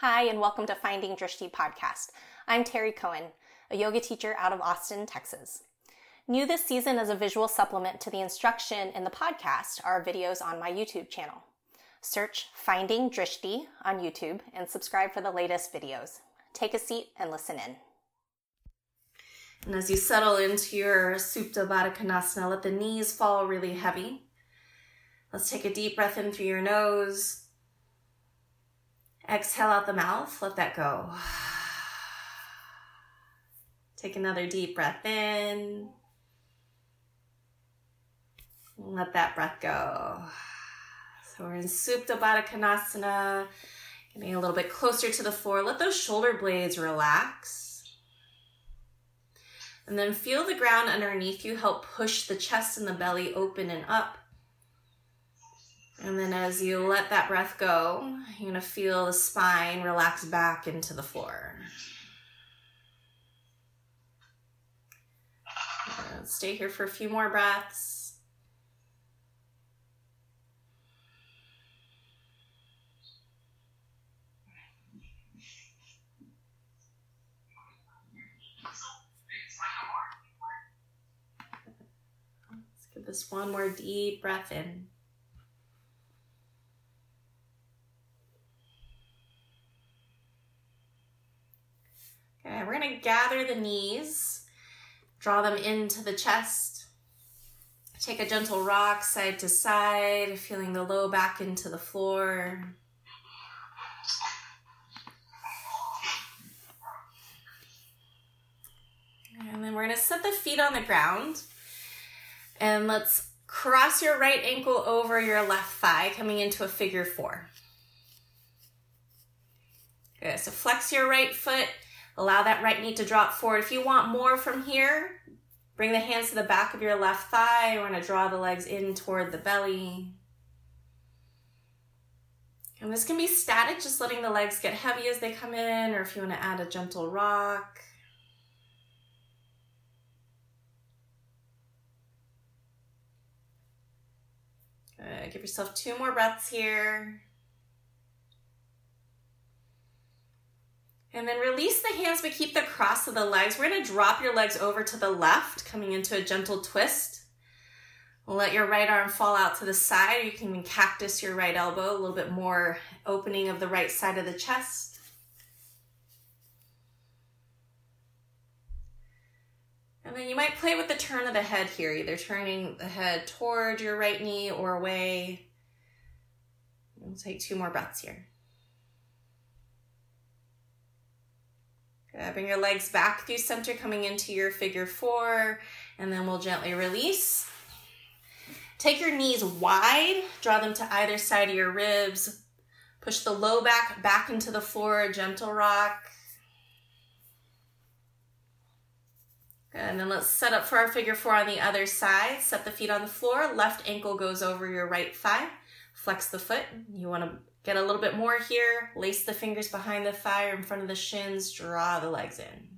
Hi, and welcome to Finding Drishti podcast. I'm Terry Cohen, a yoga teacher out of Austin, Texas. New this season as a visual supplement to the instruction in the podcast are videos on my YouTube channel. Search Finding Drishti on YouTube and subscribe for the latest videos. Take a seat and listen in. And as you settle into your Supta Baddha Konasana, let the knees fall really heavy. Let's take a deep breath in through your nose Exhale out the mouth, let that go. Take another deep breath in. Let that breath go. So we're in Supta Baddha Konasana, getting a little bit closer to the floor. Let those shoulder blades relax. And then feel the ground underneath you help push the chest and the belly open and up. And then as you let that breath go, you're going to feel the spine relax back into the floor. Uh, stay here for a few more breaths. Let's give this one more deep breath in. We're gonna gather the knees, draw them into the chest. Take a gentle rock side to side, feeling the low back into the floor. And then we're gonna set the feet on the ground. And let's cross your right ankle over your left thigh, coming into a figure four. Good, so flex your right foot, Allow that right knee to drop forward. If you want more from here, bring the hands to the back of your left thigh. We're going to draw the legs in toward the belly. And this can be static, just letting the legs get heavy as they come in, or if you want to add a gentle rock. Good. Give yourself two more breaths here. And then release the hands, but keep the cross of the legs. We're gonna drop your legs over to the left, coming into a gentle twist. let your right arm fall out to the side. You can even cactus your right elbow, a little bit more opening of the right side of the chest. And then you might play with the turn of the head here, either turning the head toward your right knee or away. We'll take two more breaths here. Bring your legs back through center, coming into your figure four, and then we'll gently release. Take your knees wide, draw them to either side of your ribs. Push the low back back into the floor, gentle rock. And then let's set up for our figure four on the other side. Set the feet on the floor. Left ankle goes over your right thigh. Flex the foot. You want to Get a little bit more here. Lace the fingers behind the thigh in front of the shins. Draw the legs in.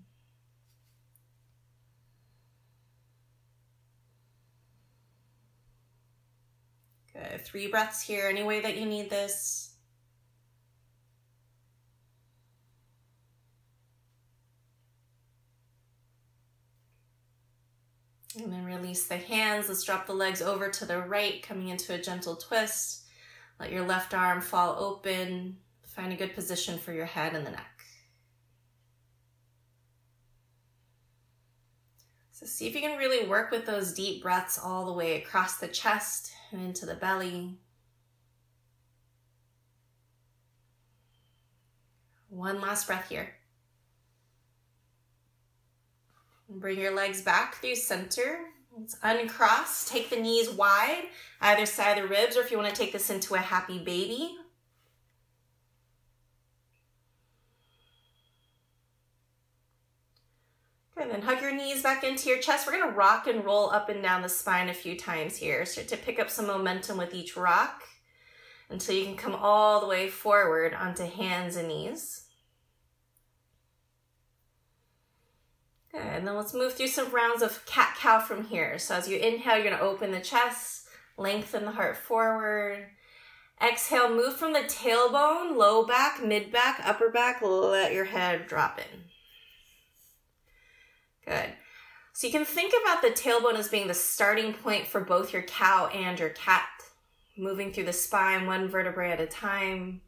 Good. Three breaths here, any way that you need this. And then release the hands. Let's drop the legs over to the right, coming into a gentle twist. Let your left arm fall open. Find a good position for your head and the neck. So see if you can really work with those deep breaths all the way across the chest and into the belly. One last breath here. bring your legs back through center. Let's uncross. Take the knees wide, either side of the ribs, or if you want to take this into a happy baby. And then hug your knees back into your chest. We're going to rock and roll up and down the spine a few times here. Start to pick up some momentum with each rock until you can come all the way forward onto hands and knees. And then let's move through some rounds of cat-cow from here. So as you inhale, you're gonna open the chest, lengthen the heart forward. Exhale, move from the tailbone, low back, mid back, upper back. Let your head drop in. Good. So you can think about the tailbone as being the starting point for both your cow and your cat. Moving through the spine one vertebrae at a time.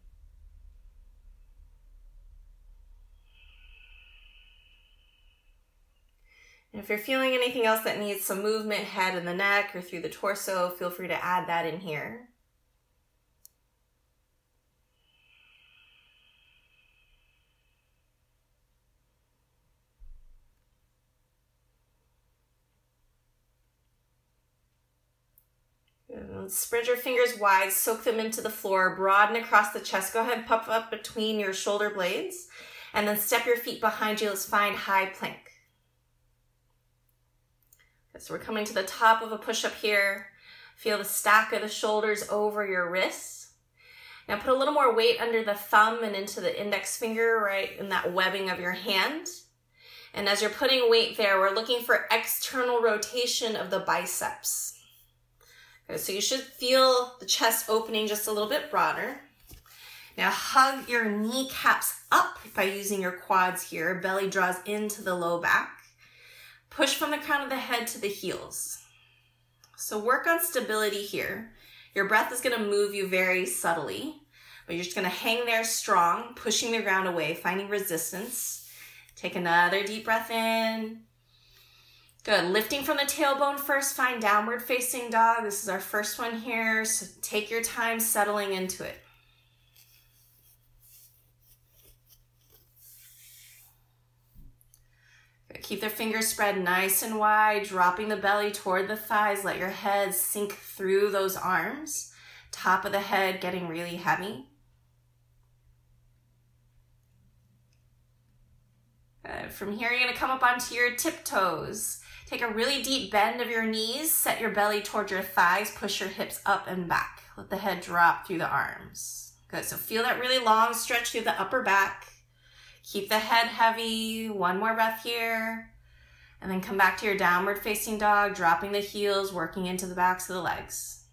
And if you're feeling anything else that needs some movement, head and the neck or through the torso, feel free to add that in here. Spread your fingers wide, soak them into the floor, broaden across the chest. Go ahead, puff up between your shoulder blades, and then step your feet behind you. Let's find high plank. So we're coming to the top of a push up here. Feel the stack of the shoulders over your wrists. Now put a little more weight under the thumb and into the index finger, right in that webbing of your hand. And as you're putting weight there, we're looking for external rotation of the biceps. Okay, so you should feel the chest opening just a little bit broader. Now hug your kneecaps up by using your quads here. Belly draws into the low back. Push from the crown of the head to the heels. So work on stability here. Your breath is going to move you very subtly, but you're just going to hang there strong, pushing the ground away, finding resistance. Take another deep breath in. Good. Lifting from the tailbone first, find downward facing dog. This is our first one here. So take your time settling into it. Keep their fingers spread nice and wide, dropping the belly toward the thighs. Let your head sink through those arms. Top of the head getting really heavy. Good. From here, you're going to come up onto your tiptoes. Take a really deep bend of your knees. Set your belly toward your thighs. Push your hips up and back. Let the head drop through the arms. Good. So feel that really long stretch through the upper back. Keep the head heavy. One more breath here. And then come back to your downward facing dog, dropping the heels, working into the backs of the legs.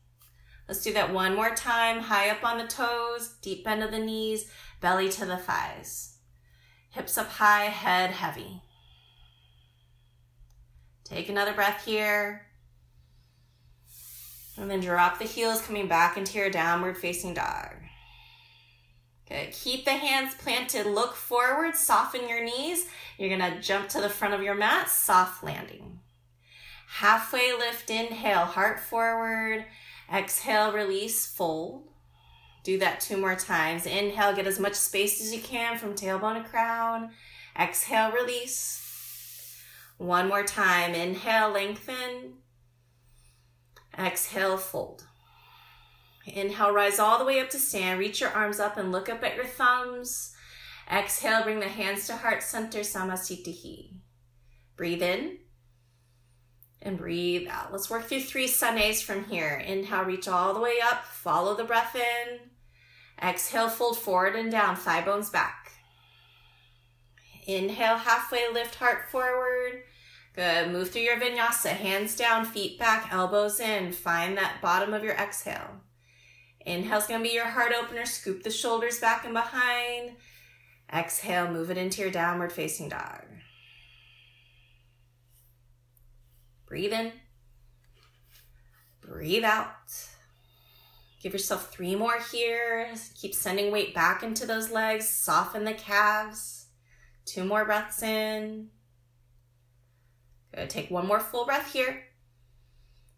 Let's do that one more time. High up on the toes, deep bend of the knees, belly to the thighs. Hips up high, head heavy. Take another breath here. And then drop the heels, coming back into your downward facing dog. Good. Keep the hands planted. Look forward. Soften your knees. You're going to jump to the front of your mat. Soft landing. Halfway lift. Inhale. Heart forward. Exhale. Release. Fold. Do that two more times. Inhale. Get as much space as you can from tailbone to crown. Exhale. Release. One more time. Inhale. Lengthen. Exhale. Fold. Inhale, rise all the way up to stand. Reach your arms up and look up at your thumbs. Exhale, bring the hands to heart center, Samasthiti. Breathe in and breathe out. Let's work through three sun A's from here. Inhale, reach all the way up. Follow the breath in. Exhale, fold forward and down, thigh bones back. Inhale, halfway lift, heart forward. Good. Move through your vinyasa. Hands down, feet back, elbows in. Find that bottom of your exhale. Inhale's gonna be your heart opener. Scoop the shoulders back and behind. Exhale, move it into your downward facing dog. Breathe in. Breathe out. Give yourself three more here. Keep sending weight back into those legs. Soften the calves. Two more breaths in. Good. Take one more full breath here.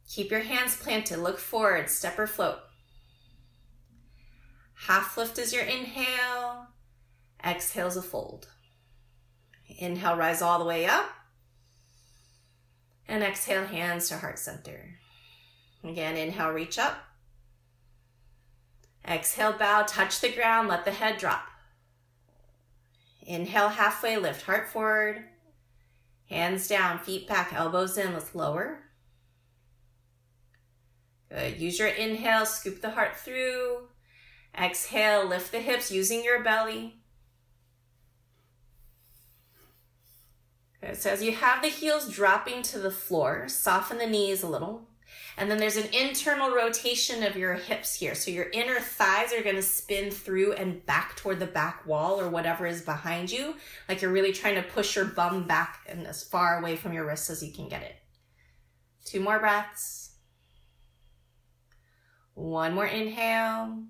Keep your hands planted. Look forward. Step or float. Half lift is your inhale. Exhale is a fold. Inhale, rise all the way up. And exhale, hands to heart center. Again, inhale, reach up. Exhale, bow, touch the ground, let the head drop. Inhale, halfway lift, heart forward. Hands down, feet back, elbows in. Let's lower. Good. Use your inhale, scoop the heart through. Exhale, lift the hips using your belly. Good. So as you have the heels dropping to the floor, soften the knees a little. And then there's an internal rotation of your hips here. So your inner thighs are going to spin through and back toward the back wall or whatever is behind you. Like you're really trying to push your bum back and as far away from your wrists as you can get it. Two more breaths. One more inhale.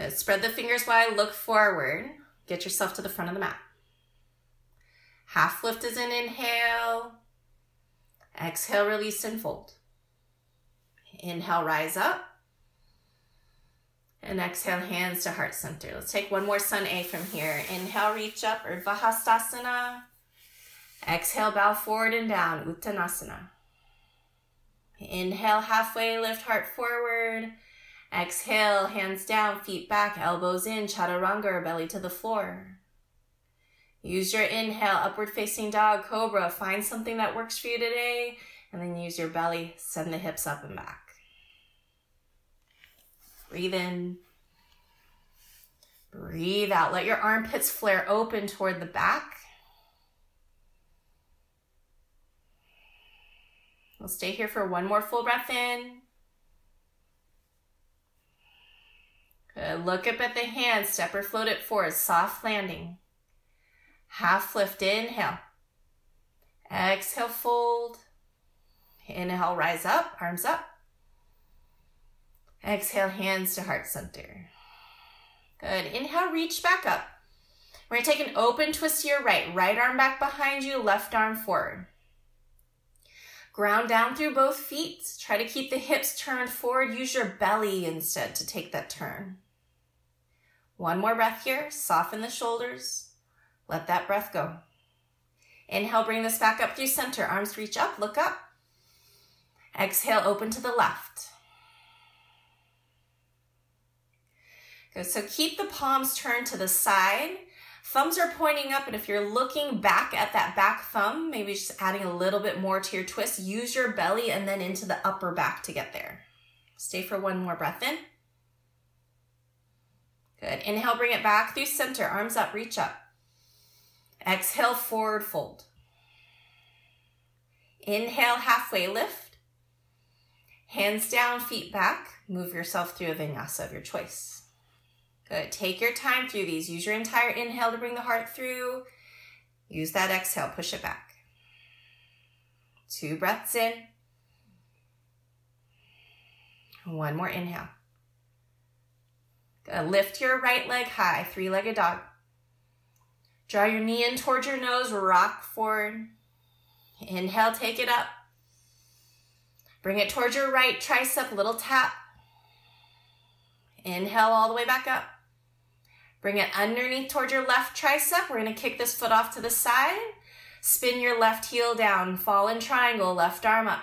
Uh, spread the fingers wide, look forward. Get yourself to the front of the mat. Half lift is an inhale. Exhale, release and fold. Inhale, rise up. And exhale, hands to heart center. Let's take one more sun A from here. Inhale, reach up, Urdhva Hastasana. Exhale, bow forward and down, Uttanasana. Inhale, halfway lift heart forward. Exhale, hands down, feet back, elbows in, chaturanga, belly to the floor. Use your inhale, upward facing dog, cobra. Find something that works for you today, and then use your belly, send the hips up and back. Breathe in. Breathe out. Let your armpits flare open toward the back. We'll stay here for one more full breath in. Good. Look up at the hands. Step or float it forward. Soft landing. Half lift. Inhale. Exhale, fold. Inhale, rise up. Arms up. Exhale, hands to heart center. Good. Inhale, reach back up. We're going to take an open twist to your right. Right arm back behind you, left arm forward. Ground down through both feet. Try to keep the hips turned forward. Use your belly instead to take that turn. One more breath here. Soften the shoulders. Let that breath go. Inhale, bring this back up through center. Arms reach up, look up. Exhale, open to the left. Good. So keep the palms turned to the side Thumbs are pointing up, and if you're looking back at that back thumb, maybe just adding a little bit more to your twist, use your belly and then into the upper back to get there. Stay for one more breath in. Good. Inhale, bring it back through center, arms up, reach up. Exhale, forward fold. Inhale, halfway lift. Hands down, feet back. Move yourself through a vinyasa of your choice. Good. Take your time through these. Use your entire inhale to bring the heart through. Use that exhale, push it back. Two breaths in. One more inhale. Lift your right leg high, three legged dog. Draw your knee in towards your nose, rock forward. Inhale, take it up. Bring it towards your right tricep, little tap. Inhale all the way back up. Bring it underneath toward your left tricep. We're going to kick this foot off to the side. Spin your left heel down. Fallen triangle. Left arm up.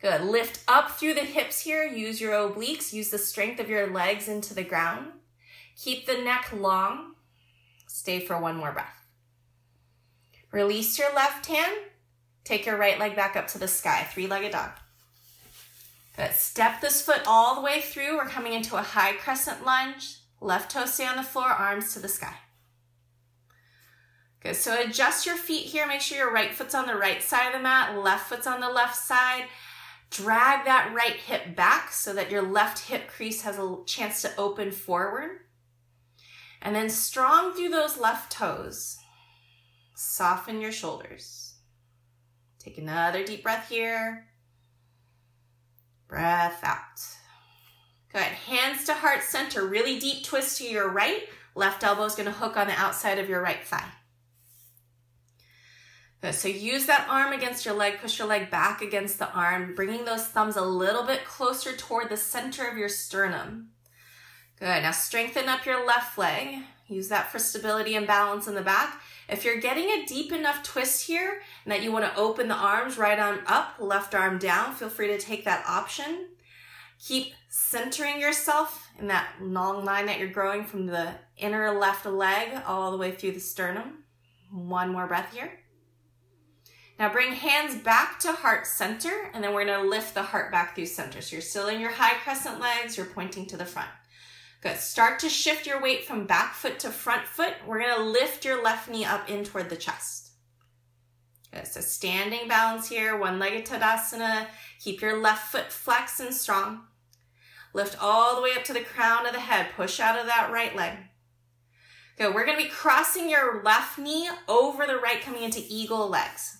Good. Lift up through the hips here. Use your obliques. Use the strength of your legs into the ground. Keep the neck long. Stay for one more breath. Release your left hand. Take your right leg back up to the sky. Three-legged dog. Good. Step this foot all the way through. We're coming into a high crescent lunge. Left toe stay on the floor, arms to the sky. Good, so adjust your feet here. Make sure your right foot's on the right side of the mat, left foot's on the left side. Drag that right hip back so that your left hip crease has a chance to open forward. And then strong through those left toes. Soften your shoulders. Take another deep breath here. Breath out. Good. Hands to heart center. Really deep twist to your right. Left elbow is going to hook on the outside of your right thigh. Good. So use that arm against your leg. Push your leg back against the arm, bringing those thumbs a little bit closer toward the center of your sternum. Good. Now strengthen up your left leg. Use that for stability and balance in the back. If you're getting a deep enough twist here and that you want to open the arms, right arm up, left arm down, feel free to take that option. Keep centering yourself in that long line that you're growing from the inner left leg all the way through the sternum. One more breath here. Now bring hands back to heart center, and then we're gonna lift the heart back through center. So you're still in your high crescent legs, you're pointing to the front. Good. Start to shift your weight from back foot to front foot. We're gonna lift your left knee up in toward the chest. Good. So standing balance here, one-legged Tadasana. Keep your left foot flexed and strong. Lift all the way up to the crown of the head. Push out of that right leg. Good. We're going to be crossing your left knee over the right, coming into eagle legs.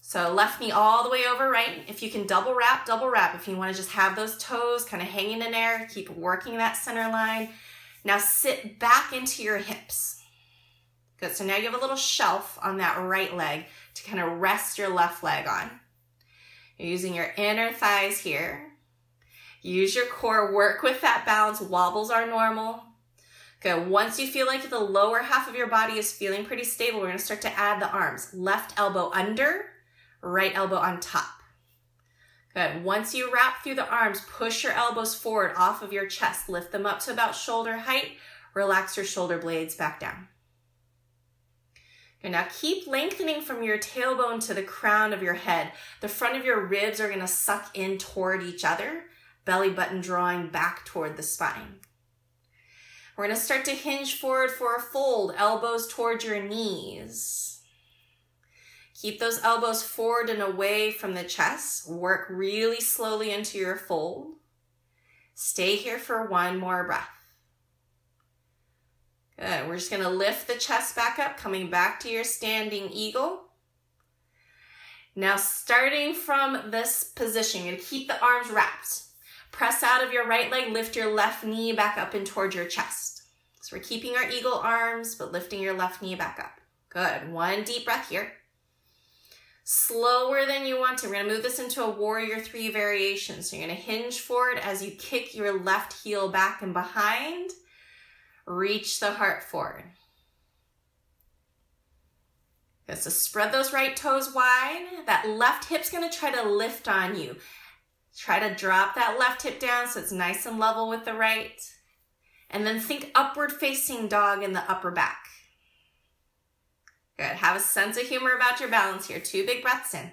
So left knee all the way over right. If you can double wrap, double wrap. If you want to just have those toes kind of hanging in air, keep working that center line. Now sit back into your hips. Good. So now you have a little shelf on that right leg to kind of rest your left leg on. You're using your inner thighs here. Use your core, work with that balance. Wobbles are normal. Good. Once you feel like the lower half of your body is feeling pretty stable, we're going to start to add the arms. Left elbow under, right elbow on top. Good. Once you wrap through the arms, push your elbows forward off of your chest. Lift them up to about shoulder height. Relax your shoulder blades back down. Okay, now keep lengthening from your tailbone to the crown of your head. The front of your ribs are going to suck in toward each other, belly button drawing back toward the spine. We're going to start to hinge forward for a fold, elbows toward your knees. Keep those elbows forward and away from the chest. Work really slowly into your fold. Stay here for one more breath. Good. We're just going to lift the chest back up, coming back to your standing eagle. Now, starting from this position, you're going to keep the arms wrapped. Press out of your right leg, lift your left knee back up and towards your chest. So we're keeping our eagle arms, but lifting your left knee back up. Good. One deep breath here. Slower than you want to. We're going to move this into a warrior three variation. So you're going to hinge forward as you kick your left heel back and behind Reach the heart forward. Good, so spread those right toes wide. That left hip's gonna try to lift on you. Try to drop that left hip down so it's nice and level with the right. And then think upward facing dog in the upper back. Good. Have a sense of humor about your balance here. Two big breaths in.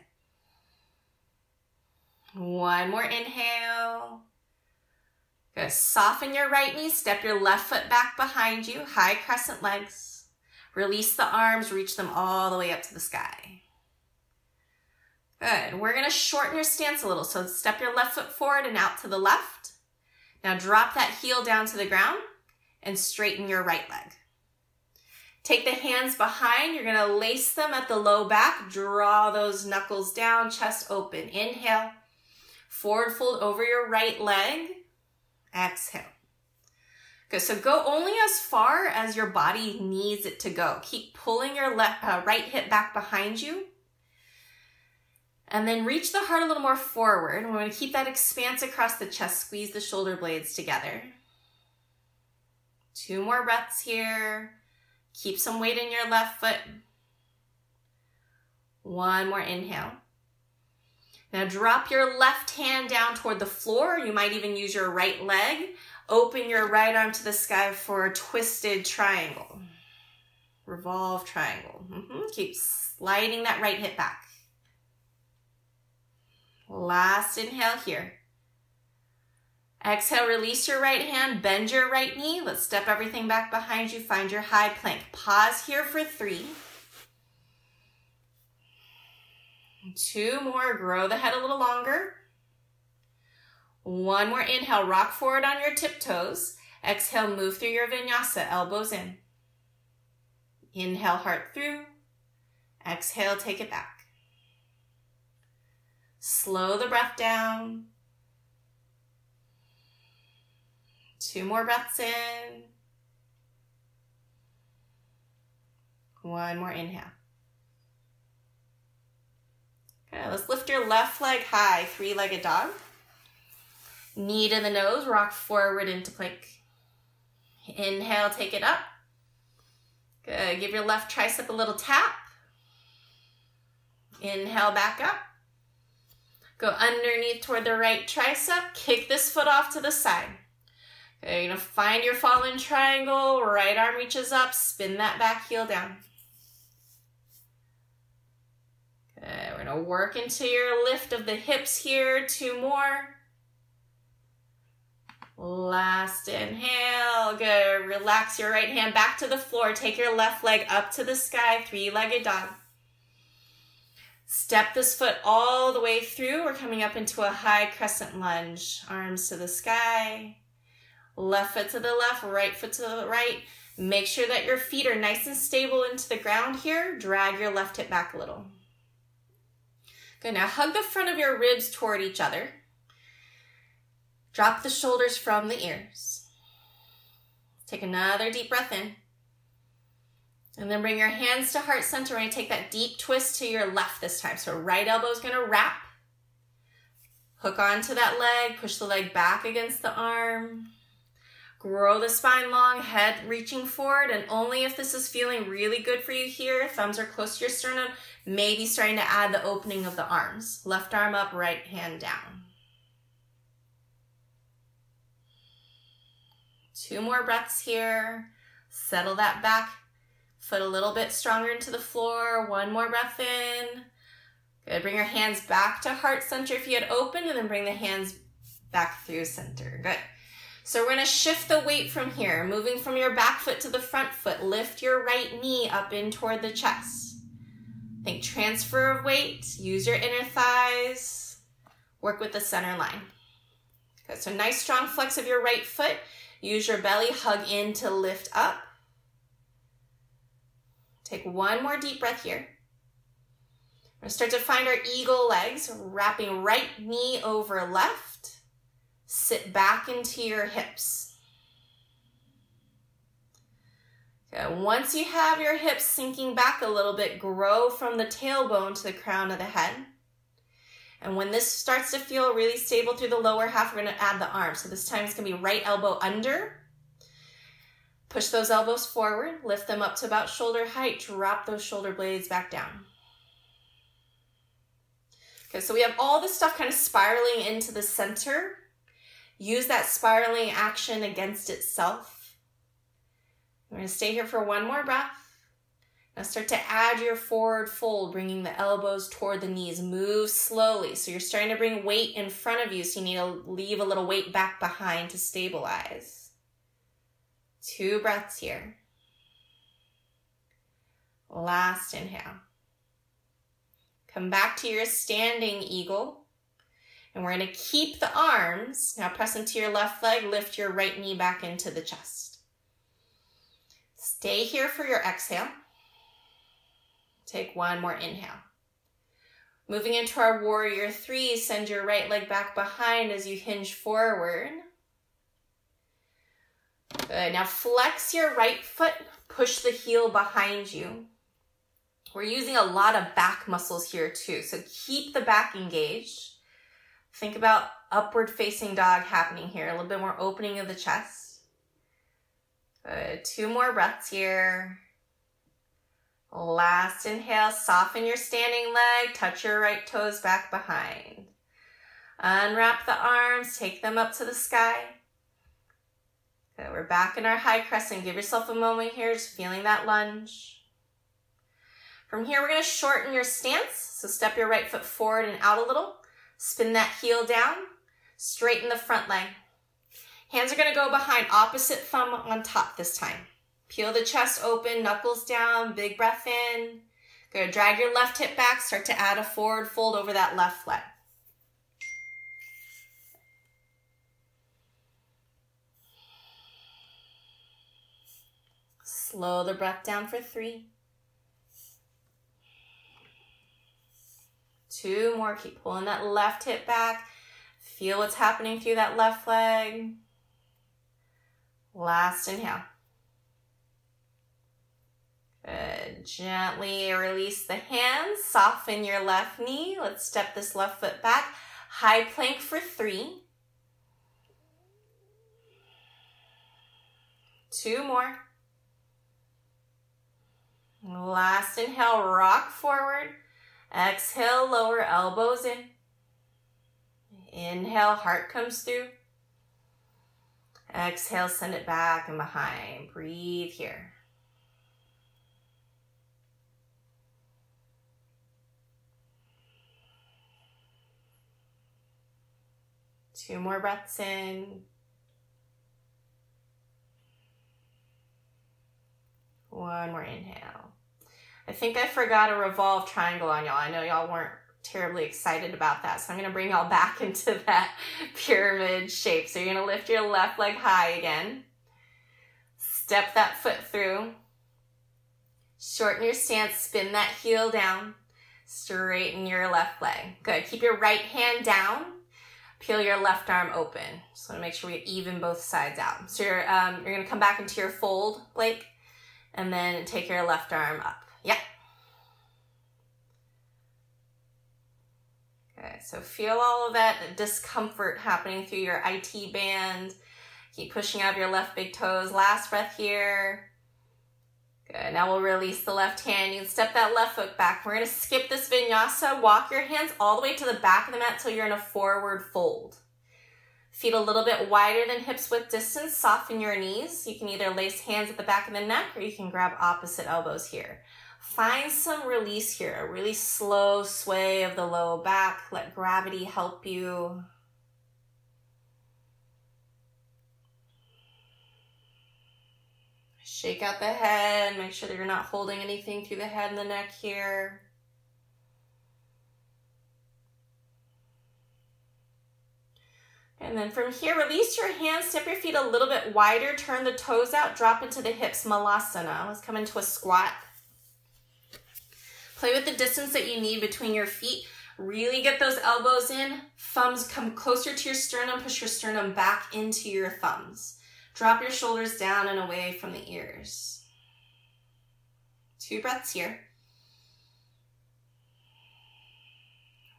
One more inhale. Good. Soften your right knee, step your left foot back behind you, high crescent legs. Release the arms, reach them all the way up to the sky. Good. We're going to shorten your stance a little. So step your left foot forward and out to the left. Now drop that heel down to the ground and straighten your right leg. Take the hands behind. You're going to lace them at the low back. Draw those knuckles down, chest open. Inhale. Forward fold over your right leg. Exhale. Good, so go only as far as your body needs it to go. Keep pulling your left, uh, right hip back behind you. And then reach the heart a little more forward. We're going to keep that expanse across the chest. Squeeze the shoulder blades together. Two more breaths here. Keep some weight in your left foot. One more inhale. Now drop your left hand down toward the floor. You might even use your right leg. Open your right arm to the sky for a twisted triangle. Revolve triangle. Mm-hmm. Keep sliding that right hip back. Last inhale here. Exhale, release your right hand, bend your right knee. Let's step everything back behind you. Find your high plank. Pause here for three. Two more, grow the head a little longer. One more inhale, rock forward on your tiptoes. Exhale, move through your vinyasa, elbows in. Inhale, heart through. Exhale, take it back. Slow the breath down. Two more breaths in. One more inhale. Okay, let's lift your left leg high, three-legged dog. Knee to the nose, rock forward into plank. Inhale, take it up. Good, give your left tricep a little tap. Inhale, back up. Go underneath toward the right tricep. Kick this foot off to the side. Okay, you're gonna find your fallen triangle. Right arm reaches up. Spin that back heel down. Okay, we're gonna work into your lift of the hips here. Two more. Last inhale. Good. Relax your right hand back to the floor. Take your left leg up to the sky. Three legged dog. Step this foot all the way through. We're coming up into a high crescent lunge. Arms to the sky. Left foot to the left, right foot to the right. Make sure that your feet are nice and stable into the ground here. Drag your left hip back a little. Good. Now hug the front of your ribs toward each other. Drop the shoulders from the ears. Take another deep breath in. And then bring your hands to heart center. We're going to take that deep twist to your left this time. So right elbow is going to wrap. Hook onto that leg. Push the leg back against the arm. Grow the spine long, head reaching forward. And only if this is feeling really good for you here, thumbs are close to your sternum, maybe starting to add the opening of the arms. Left arm up, right hand down. Two more breaths here. Settle that back foot a little bit stronger into the floor. One more breath in. Good. Bring your hands back to heart center if you had opened, and then bring the hands back through center. Good. So we're going to shift the weight from here, moving from your back foot to the front foot. Lift your right knee up in toward the chest. Think transfer of weight. Use your inner thighs. Work with the center line. Good. So nice strong flex of your right foot. Use your belly, hug in to lift up. Take one more deep breath here. We're to start to find our eagle legs, wrapping right knee over left. Sit back into your hips. Okay, once you have your hips sinking back a little bit, grow from the tailbone to the crown of the head. And when this starts to feel really stable through the lower half, we're to add the arm. So this time it's to be right elbow under. Push those elbows forward, lift them up to about shoulder height, drop those shoulder blades back down. Okay, so we have all this stuff kind of spiraling into the center. Use that spiraling action against itself. We're to stay here for one more breath. Now start to add your forward fold, bringing the elbows toward the knees. Move slowly. So you're starting to bring weight in front of you, so you need to leave a little weight back behind to stabilize. Two breaths here. Last inhale. Come back to your standing eagle. And we're going to keep the arms. Now press into your left leg, lift your right knee back into the chest. Stay here for your exhale. Take one more inhale. Moving into our warrior three, send your right leg back behind as you hinge forward. Good. Now flex your right foot, push the heel behind you. We're using a lot of back muscles here too, so keep the back engaged. Think about upward facing dog happening here, a little bit more opening of the chest. Good. Two more breaths here. Last inhale, soften your standing leg, touch your right toes back behind. Unwrap the arms, take them up to the sky. We're back in our high crescent. Give yourself a moment here, just feeling that lunge. From here, we're gonna shorten your stance. So step your right foot forward and out a little. Spin that heel down. Straighten the front leg. Hands are gonna go behind, opposite thumb on top this time. Peel the chest open, knuckles down, big breath in. Good. Drag your left hip back, start to add a forward fold over that left leg. Slow the breath down for three. Two more. Keep pulling that left hip back. Feel what's happening through that left leg. Last inhale. Good. Gently release the hands. Soften your left knee. Let's step this left foot back. High plank for three. Two more. Last inhale, rock forward. Exhale, lower elbows in. Inhale, heart comes through. Exhale, send it back and behind. Breathe here. Two more breaths in. One more inhale. I think I forgot a revolve triangle on y'all. I know y'all weren't terribly excited about that. So I'm going to bring y'all back into that pyramid shape. So you're going to lift your left leg high again. Step that foot through. Shorten your stance, spin that heel down. Straighten your left leg. Good. Keep your right hand down. Peel your left arm open. Just want to make sure we even both sides out. So you're, um, you're going to come back into your fold, Blake, and then take your left arm up. Yeah. Okay, so feel all of that discomfort happening through your IT band. Keep pushing out your left big toes. Last breath here. Good. Now we'll release the left hand. You can step that left foot back. We're going to skip this vinyasa. Walk your hands all the way to the back of the mat until you're in a forward fold. Feet a little bit wider than hips width distance. Soften your knees. You can either lace hands at the back of the neck or you can grab opposite elbows here. Find some release here, a really slow sway of the low back. Let gravity help you. Shake out the head. Make sure that you're not holding anything through the head and the neck here. And then from here, release your hands, step your feet a little bit wider, turn the toes out, drop into the hips, malasana. Let's come into a squat. Play with the distance that you need between your feet. Really get those elbows in. Thumbs come closer to your sternum. Push your sternum back into your thumbs. Drop your shoulders down and away from the ears. Two breaths here.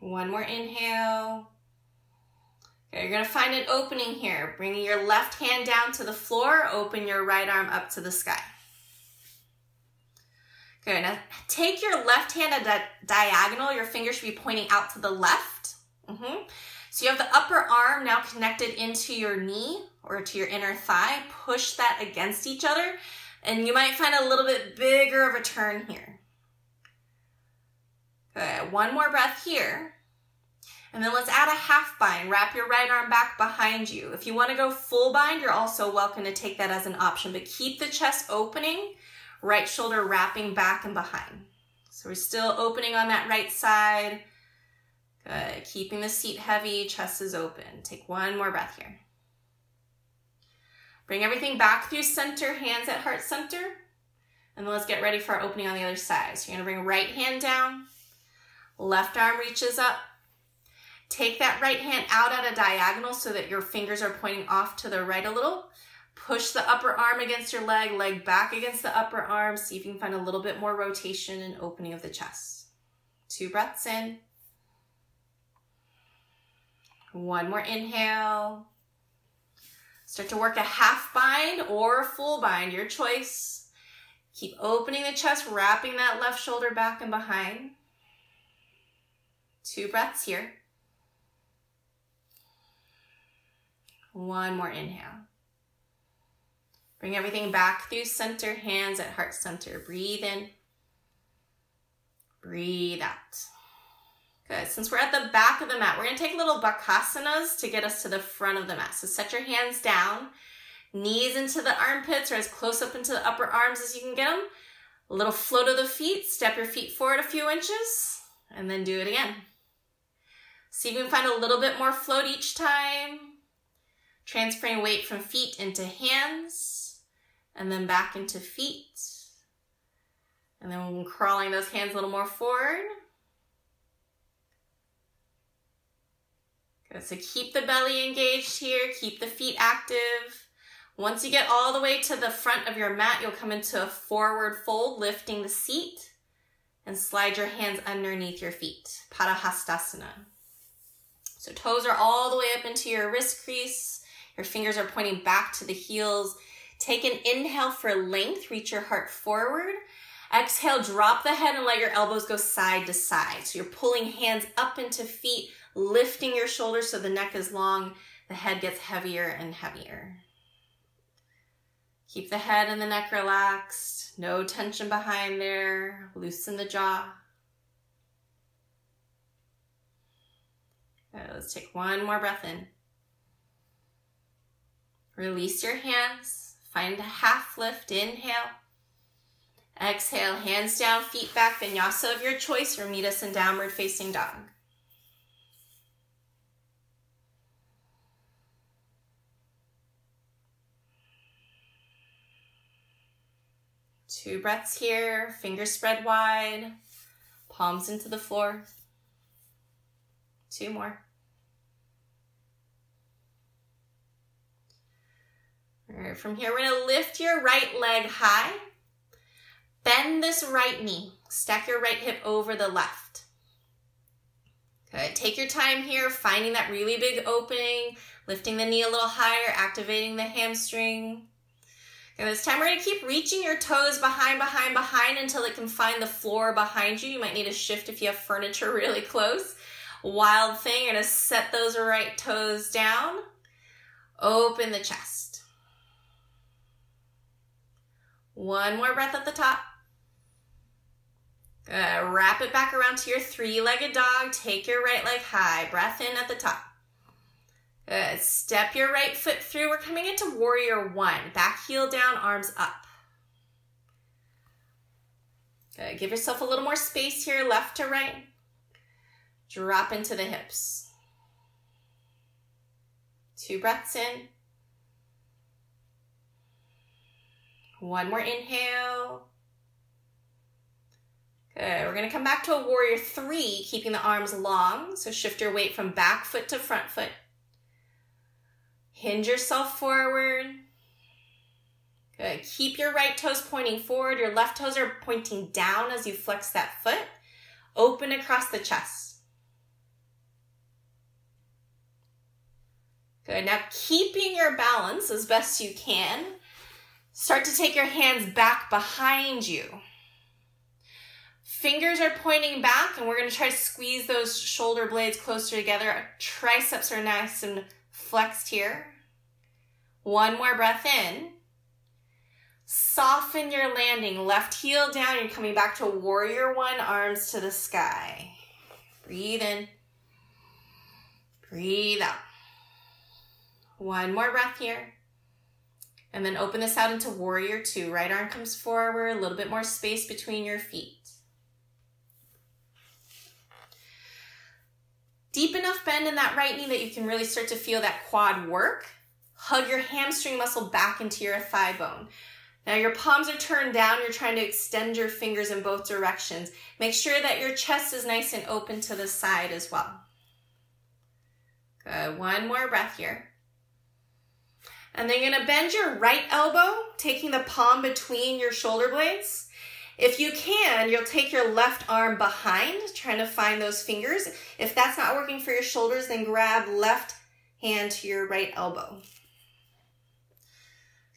One more inhale. Okay, you're gonna find an opening here. Bringing your left hand down to the floor, open your right arm up to the sky. Good. Now take your left hand at a diagonal. Your fingers should be pointing out to the left. Mm-hmm. So you have the upper arm now connected into your knee or to your inner thigh. Push that against each other. And you might find a little bit bigger of a turn here. Good. One more breath here. And then let's add a half bind. Wrap your right arm back behind you. If you want to go full bind, you're also welcome to take that as an option, but keep the chest opening right shoulder wrapping back and behind. So we're still opening on that right side. Good. Keeping the seat heavy, chest is open. Take one more breath here. Bring everything back through center, hands at heart center. And then let's get ready for our opening on the other side. So you're gonna bring right hand down, left arm reaches up. Take that right hand out at a diagonal so that your fingers are pointing off to the right a little. Push the upper arm against your leg, leg back against the upper arm. See if you can find a little bit more rotation and opening of the chest. Two breaths in. One more inhale. Start to work a half bind or a full bind, your choice. Keep opening the chest, wrapping that left shoulder back and behind. Two breaths here. One more inhale. Bring everything back through center, hands at heart center. Breathe in. Breathe out. Good. Since we're at the back of the mat, we're going to take little bakasanas to get us to the front of the mat. So set your hands down, knees into the armpits or as close up into the upper arms as you can get them. A little float of the feet. Step your feet forward a few inches and then do it again. See if you can find a little bit more float each time. Transferring weight from feet into hands and then back into feet. And then crawling those hands a little more forward. Good. So keep the belly engaged here, keep the feet active. Once you get all the way to the front of your mat, you'll come into a forward fold, lifting the seat and slide your hands underneath your feet. Padahastasana. So toes are all the way up into your wrist crease. Your fingers are pointing back to the heels. Take an inhale for length, reach your heart forward. Exhale, drop the head and let your elbows go side to side. So you're pulling hands up into feet, lifting your shoulders so the neck is long, the head gets heavier and heavier. Keep the head and the neck relaxed, no tension behind there. Loosen the jaw. Okay, let's take one more breath in. Release your hands. Find a half lift, inhale. Exhale, hands down, feet back, vinyasa of your choice, or meet us in downward facing dog. Two breaths here, fingers spread wide, palms into the floor. Two more. All right, from here, we're gonna lift your right leg high. Bend this right knee. Stack your right hip over the left. Good. Take your time here, finding that really big opening, lifting the knee a little higher, activating the hamstring. And this time we're going to keep reaching your toes behind, behind, behind until it can find the floor behind you. You might need to shift if you have furniture really close. Wild thing, you're going to set those right toes down. Open the chest. One more breath at the top. Good. Wrap it back around to your three-legged dog. Take your right leg high. Breath in at the top. Good. Step your right foot through. We're coming into warrior one. Back heel down, arms up. Good. Give yourself a little more space here, left to right. Drop into the hips. Two breaths in. One more inhale. Good. We're going to come back to a warrior three, keeping the arms long. So shift your weight from back foot to front foot. Hinge yourself forward. Good. Keep your right toes pointing forward. Your left toes are pointing down as you flex that foot. Open across the chest. Good. Now, keeping your balance as best you can, start to take your hands back behind you. Fingers are pointing back, and we're going to try to squeeze those shoulder blades closer together. Triceps are nice and flexed here. One more breath in. Soften your landing. Left heel down. You're coming back to warrior one, arms to the sky. Breathe in. Breathe out. One more breath here. And then open this out into warrior two. Right arm comes forward, a little bit more space between your feet. Deep enough bend in that right knee that you can really start to feel that quad work. Hug your hamstring muscle back into your thigh bone. Now your palms are turned down. You're trying to extend your fingers in both directions. Make sure that your chest is nice and open to the side as well. Good. One more breath here. And then you're to bend your right elbow, taking the palm between your shoulder blades. If you can, you'll take your left arm behind, trying to find those fingers. If that's not working for your shoulders, then grab left hand to your right elbow.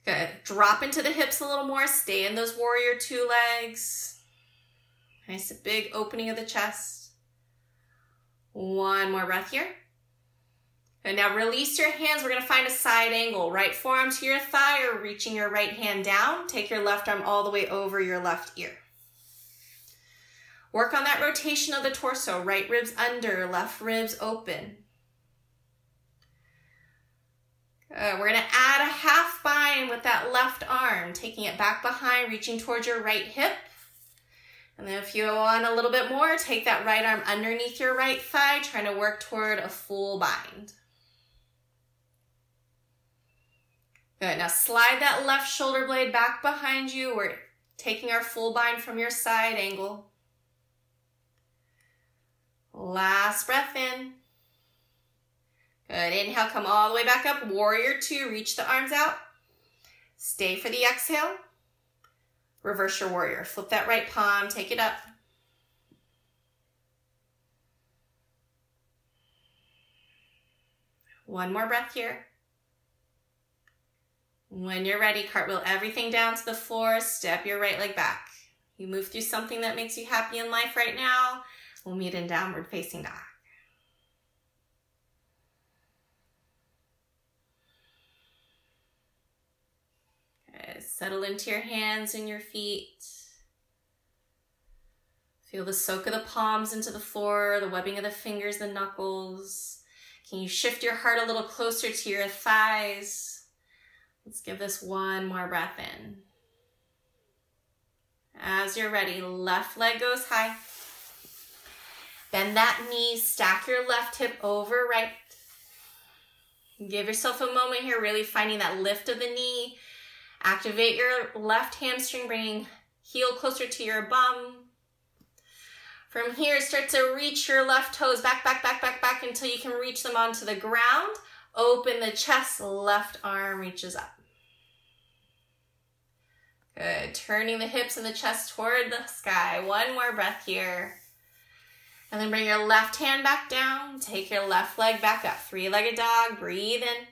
Good. Drop into the hips a little more. Stay in those warrior two legs. Nice big opening of the chest. One more breath here. And now release your hands. We're going to find a side angle. Right forearm to your thigh or reaching your right hand down. Take your left arm all the way over your left ear. Work on that rotation of the torso. Right ribs under, left ribs open. Uh, we're going to add a half bind with that left arm, taking it back behind, reaching towards your right hip. And then if you want a little bit more, take that right arm underneath your right thigh, trying to work toward a full bind. Good. Now slide that left shoulder blade back behind you. We're taking our full bind from your side angle. Last breath in. Good. Inhale, come all the way back up. Warrior two, reach the arms out. Stay for the exhale. Reverse your warrior. Flip that right palm, take it up. One more breath here. When you're ready, cartwheel everything down to the floor, step your right leg back. You move through something that makes you happy in life right now. We'll meet in downward facing dog. Settle into your hands and your feet. Feel the soak of the palms into the floor, the webbing of the fingers, the knuckles. Can you shift your heart a little closer to your thighs? Let's give this one more breath in. As you're ready, left leg goes high. Bend that knee, stack your left hip over right. Give yourself a moment here, really finding that lift of the knee. Activate your left hamstring, bringing heel closer to your bum. From here, start to reach your left toes back, back, back, back, back until you can reach them onto the ground. Open the chest, left arm reaches up. Good. Turning the hips and the chest toward the sky. One more breath here. And then bring your left hand back down. Take your left leg back up. Three legged dog. Breathe in.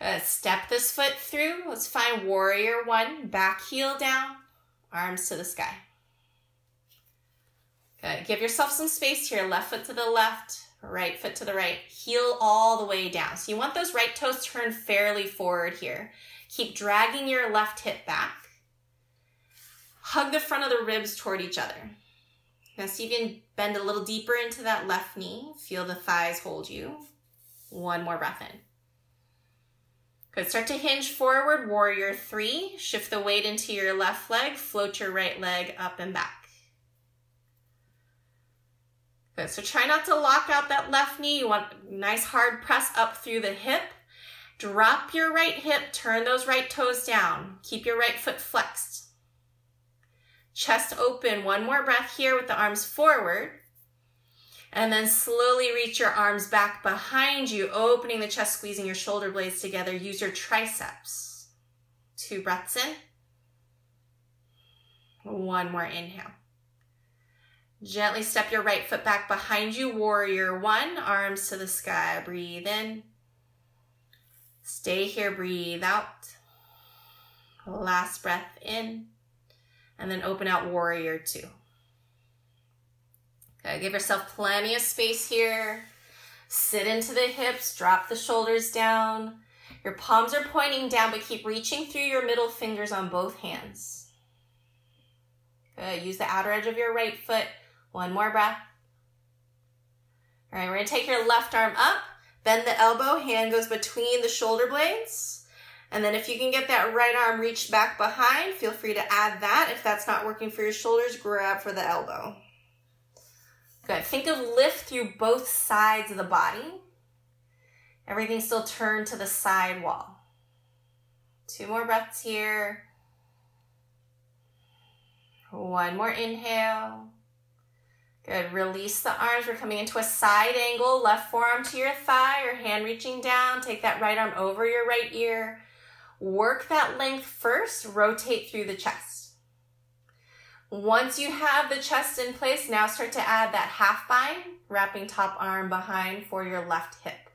Good. Step this foot through. Let's find warrior one. Back heel down. Arms to the sky. Good. Give yourself some space here. Left foot to the left. Right foot to the right. Heel all the way down. So you want those right toes turned fairly forward here. Keep dragging your left hip back. Hug the front of the ribs toward each other. Now see if you can bend a little deeper into that left knee. Feel the thighs hold you. One more breath in. Good. Start to hinge forward, warrior three. Shift the weight into your left leg. Float your right leg up and back. Good. So try not to lock out that left knee. You want a nice hard press up through the hip. Drop your right hip. Turn those right toes down. Keep your right foot flexed. Chest open. One more breath here with the arms forward. And then slowly reach your arms back behind you, opening the chest, squeezing your shoulder blades together. Use your triceps. Two breaths in. One more inhale. Gently step your right foot back behind you. Warrior one, arms to the sky. Breathe in. Stay here. Breathe out. Last breath in and then open out warrior two. Okay, give yourself plenty of space here. Sit into the hips, drop the shoulders down. Your palms are pointing down, but keep reaching through your middle fingers on both hands. Good. Use the outer edge of your right foot. One more breath. All right, we're gonna take your left arm up, bend the elbow, hand goes between the shoulder blades. And then if you can get that right arm reached back behind, feel free to add that. If that's not working for your shoulders, grab for the elbow. Good. Think of lift through both sides of the body. Everything still turned to the side wall. Two more breaths here. One more inhale. Good. Release the arms. We're coming into a side angle. Left forearm to your thigh your hand reaching down. Take that right arm over your right ear. Work that length first, rotate through the chest. Once you have the chest in place, now start to add that half bind, wrapping top arm behind for your left hip.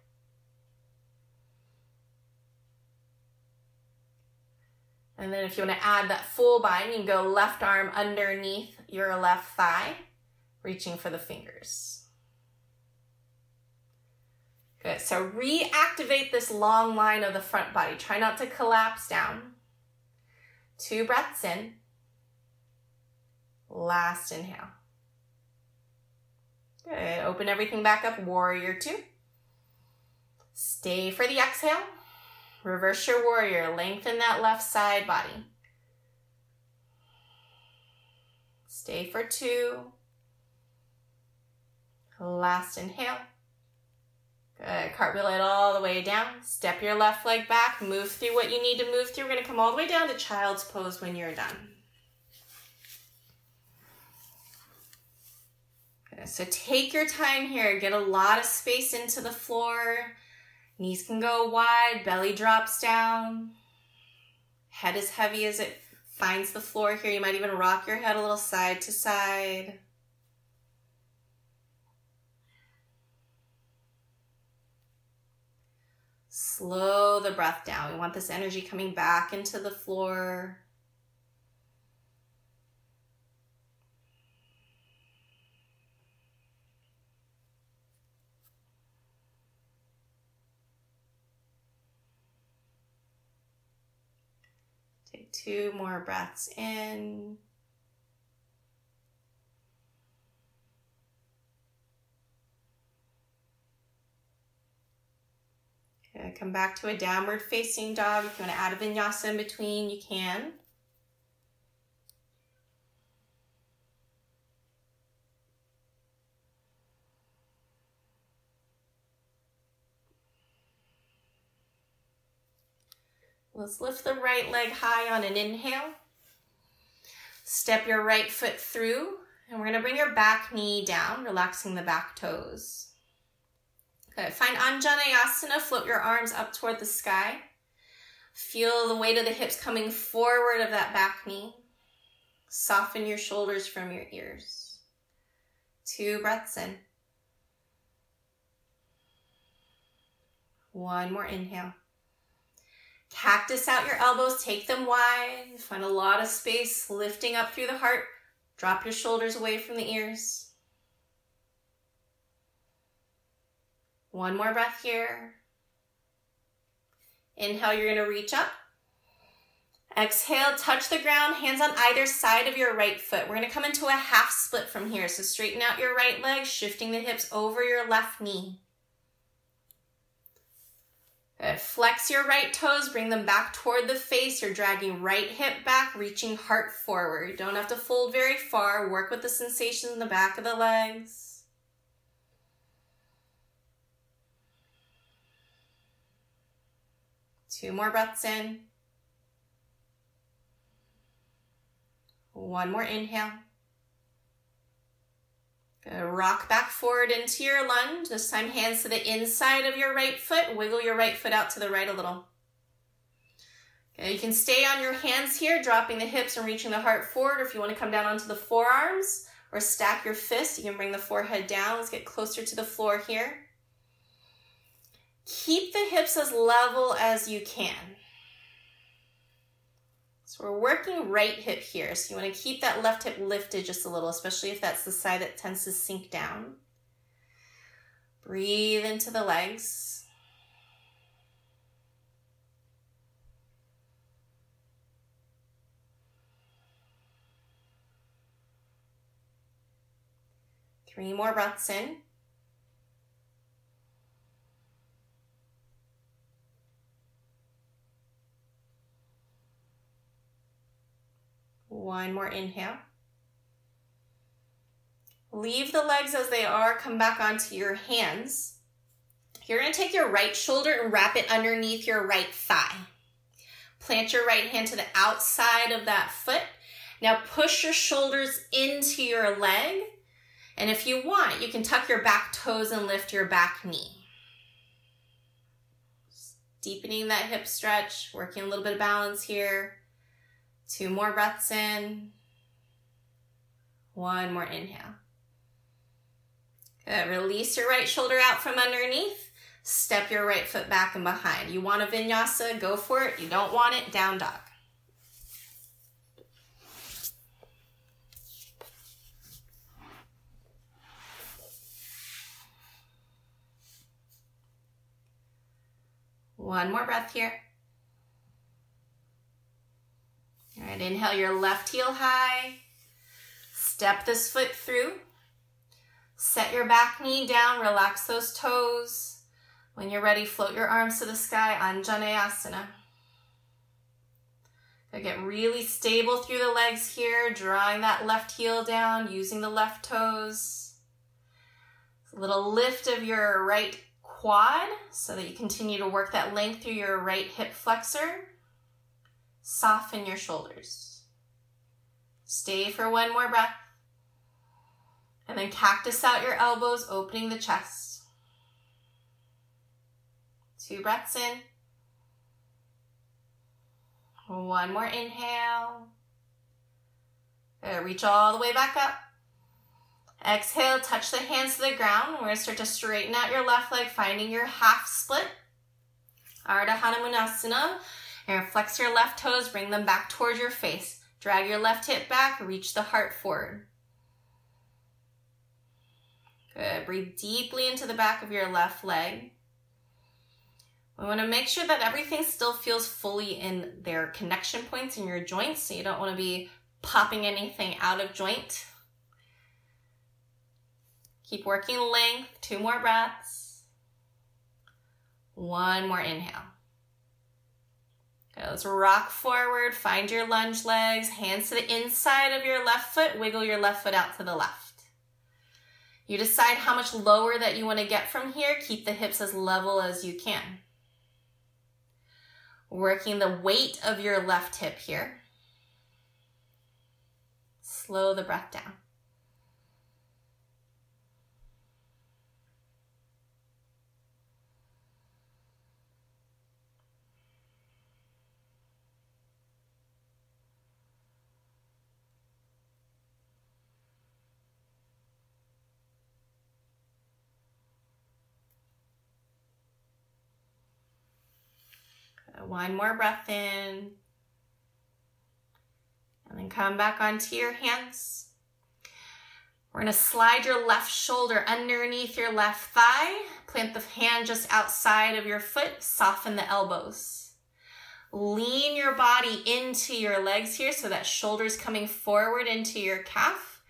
And then if you want to add that full bind, you can go left arm underneath your left thigh, reaching for the fingers. Good. So reactivate this long line of the front body. Try not to collapse down. Two breaths in. Last inhale. Good. Open everything back up. Warrior two. Stay for the exhale. Reverse your warrior. Lengthen that left side body. Stay for two. Last inhale. Good. Cartwheel it all the way down. Step your left leg back. Move through what you need to move through. We're going to come all the way down to child's pose when you're done. So take your time here. Get a lot of space into the floor. Knees can go wide. Belly drops down. Head as heavy as it finds the floor here. You might even rock your head a little side to side. Slow the breath down. We want this energy coming back into the floor. Take two more breaths in. come back to a downward facing dog. If you want to add a vinyasa in between, you can. Let's lift the right leg high on an inhale. Step your right foot through, and we're going to bring your back knee down, relaxing the back toes. Good. Find Anjaneyasana. Float your arms up toward the sky. Feel the weight of the hips coming forward of that back knee. Soften your shoulders from your ears. Two breaths in. One more inhale. Cactus out your elbows, take them wide. Find a lot of space lifting up through the heart. Drop your shoulders away from the ears. One more breath here. Inhale, you're going to reach up. Exhale, touch the ground, hands on either side of your right foot. We're going to come into a half split from here. So straighten out your right leg, shifting the hips over your left knee. Good. Flex your right toes, bring them back toward the face. You're dragging right hip back, reaching heart forward. Don't have to fold very far. Work with the sensation in the back of the legs. Two more breaths in. One more inhale. Rock back forward into your lunge. This time, hands to the inside of your right foot. Wiggle your right foot out to the right a little. Okay, you can stay on your hands here, dropping the hips and reaching the heart forward. Or if you want to come down onto the forearms or stack your fists, you can bring the forehead down. Let's get closer to the floor here. Keep the hips as level as you can. So we're working right hip here. So you want to keep that left hip lifted just a little, especially if that's the side that tends to sink down. Breathe into the legs. Three more breaths in. One more inhale. Leave the legs as they are. Come back onto your hands. You're going to take your right shoulder and wrap it underneath your right thigh. Plant your right hand to the outside of that foot. Now push your shoulders into your leg. And if you want, you can tuck your back toes and lift your back knee. Deepening that hip stretch, working a little bit of balance here. Two more breaths in. One more inhale. Good. Release your right shoulder out from underneath. Step your right foot back and behind. You want a vinyasa, go for it. You don't want it, down dog. One more breath here. All right, inhale your left heel high. Step this foot through. Set your back knee down, relax those toes. When you're ready, float your arms to the sky, Anjaneyasana. Get really stable through the legs here, drawing that left heel down, using the left toes. A little lift of your right quad so that you continue to work that length through your right hip flexor. Soften your shoulders. Stay for one more breath. And then cactus out your elbows, opening the chest. Two breaths in. One more inhale. Reach all the way back up. Exhale, touch the hands to the ground. We're going to start to straighten out your left leg, finding your half split. Ardha Hanumanasana. And flex your left toes, bring them back towards your face. Drag your left hip back, reach the heart forward. Good. Breathe deeply into the back of your left leg. We want to make sure that everything still feels fully in their connection points in your joints, so you don't want to be popping anything out of joint. Keep working length. Two more breaths. One more inhale. Okay, let's rock forward, find your lunge legs, hands to the inside of your left foot, wiggle your left foot out to the left. You decide how much lower that you want to get from here. Keep the hips as level as you can. Working the weight of your left hip here. Slow the breath down. One more breath in. And then come back onto your hands. We're going to slide your left shoulder underneath your left thigh. Plant the hand just outside of your foot. Soften the elbows. Lean your body into your legs here so that shoulder's coming forward into your calf.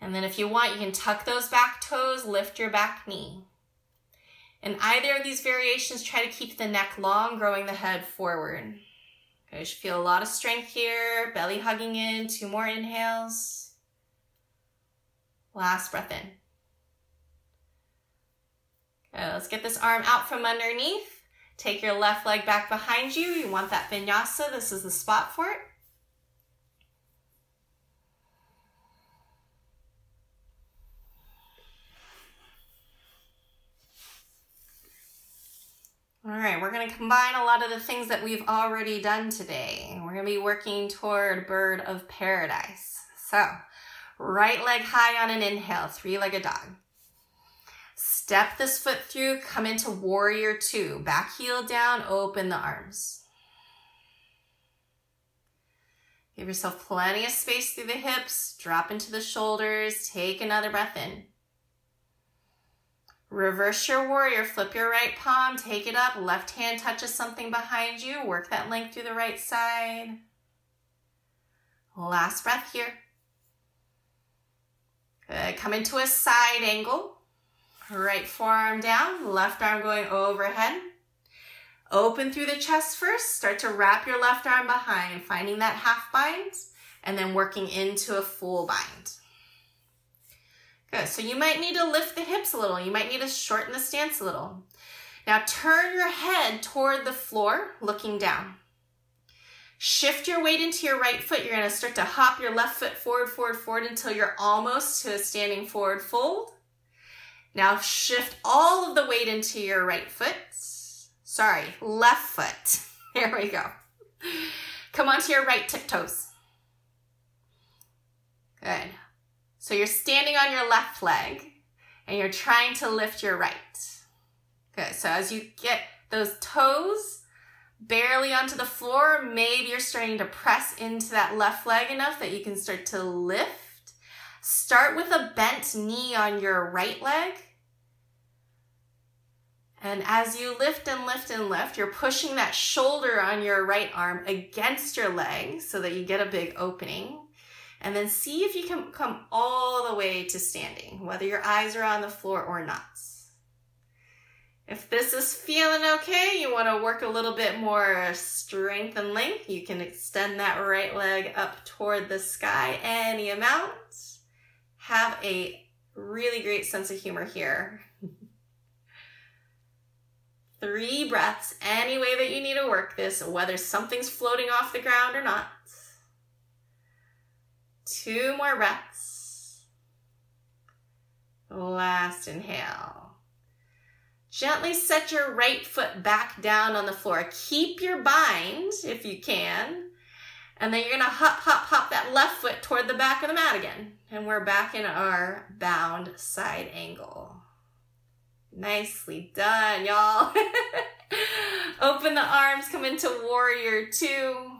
And then if you want, you can tuck those back toes, lift your back knee. In either of these variations, try to keep the neck long, growing the head forward. Okay, you should feel a lot of strength here, belly hugging in, two more inhales. Last breath in. Okay, let's get this arm out from underneath. Take your left leg back behind you. You want that vinyasa. This is the spot for it. All right, we're going to combine a lot of the things that we've already done today. We're going to be working toward bird of paradise. So, right leg high on an inhale, three-legged dog. Step this foot through, come into warrior two. Back heel down, open the arms. Give yourself plenty of space through the hips, drop into the shoulders, take another breath in. Reverse your warrior, flip your right palm, take it up, left hand touches something behind you, work that length through the right side. Last breath here. Good. Come into a side angle. Right forearm down, left arm going overhead. Open through the chest first. Start to wrap your left arm behind, finding that half bind, and then working into a full bind. Good. So you might need to lift the hips a little. You might need to shorten the stance a little. Now turn your head toward the floor, looking down. Shift your weight into your right foot. You're going to start to hop your left foot forward, forward, forward until you're almost to a standing forward fold. Now shift all of the weight into your right foot. Sorry, left foot. Here we go. Come onto your right tiptoes. Good. So you're standing on your left leg and you're trying to lift your right. Okay, so as you get those toes barely onto the floor, maybe you're starting to press into that left leg enough that you can start to lift. Start with a bent knee on your right leg. And as you lift and lift and lift, you're pushing that shoulder on your right arm against your leg so that you get a big opening. And then see if you can come all the way to standing, whether your eyes are on the floor or not. If this is feeling okay, you want to work a little bit more strength and length, you can extend that right leg up toward the sky any amount. Have a really great sense of humor here. Three breaths, any way that you need to work this, whether something's floating off the ground or not. Two more breaths. Last inhale. Gently set your right foot back down on the floor. Keep your bind if you can. And then you're gonna hop, hop, hop that left foot toward the back of the mat again. And we're back in our bound side angle. Nicely done, y'all. Open the arms, come into warrior two.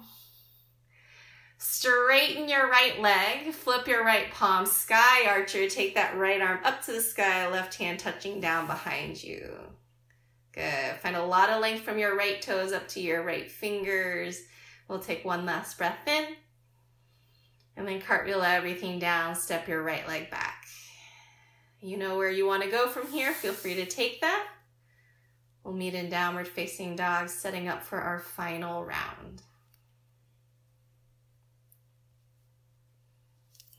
Straighten your right leg, flip your right palm, sky archer, take that right arm up to the sky, left hand touching down behind you. Good. Find a lot of length from your right toes up to your right fingers. We'll take one last breath in. And then cartwheel everything down, step your right leg back. You know where you want to go from here. Feel free to take that. We'll meet in downward facing dog, setting up for our final round.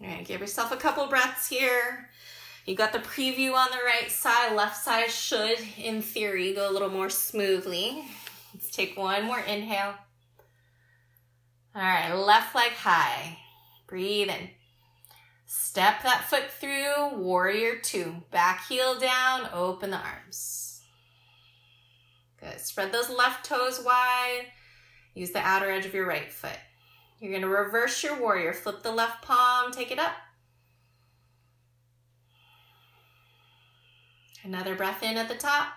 All right, give yourself a couple breaths here. You got the preview on the right side. Left side should, in theory, go a little more smoothly. Let's take one more inhale. All right, left leg high. Breathe in. Step that foot through, warrior two. Back heel down, open the arms. Good. Spread those left toes wide. Use the outer edge of your right foot. You're going to reverse your warrior. Flip the left palm, take it up. Another breath in at the top.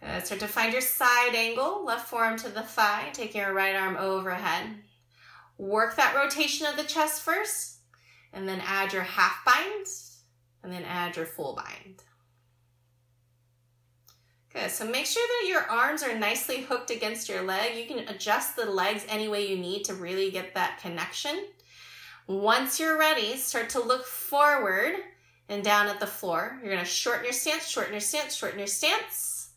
Good. Start to find your side angle. Left forearm to the thigh, taking your right arm overhead. Work that rotation of the chest first, and then add your half bind, and then add your full bind. Good. So make sure that your arms are nicely hooked against your leg. You can adjust the legs any way you need to really get that connection. Once you're ready, start to look forward and down at the floor. You're going to shorten your stance, shorten your stance, shorten your stance.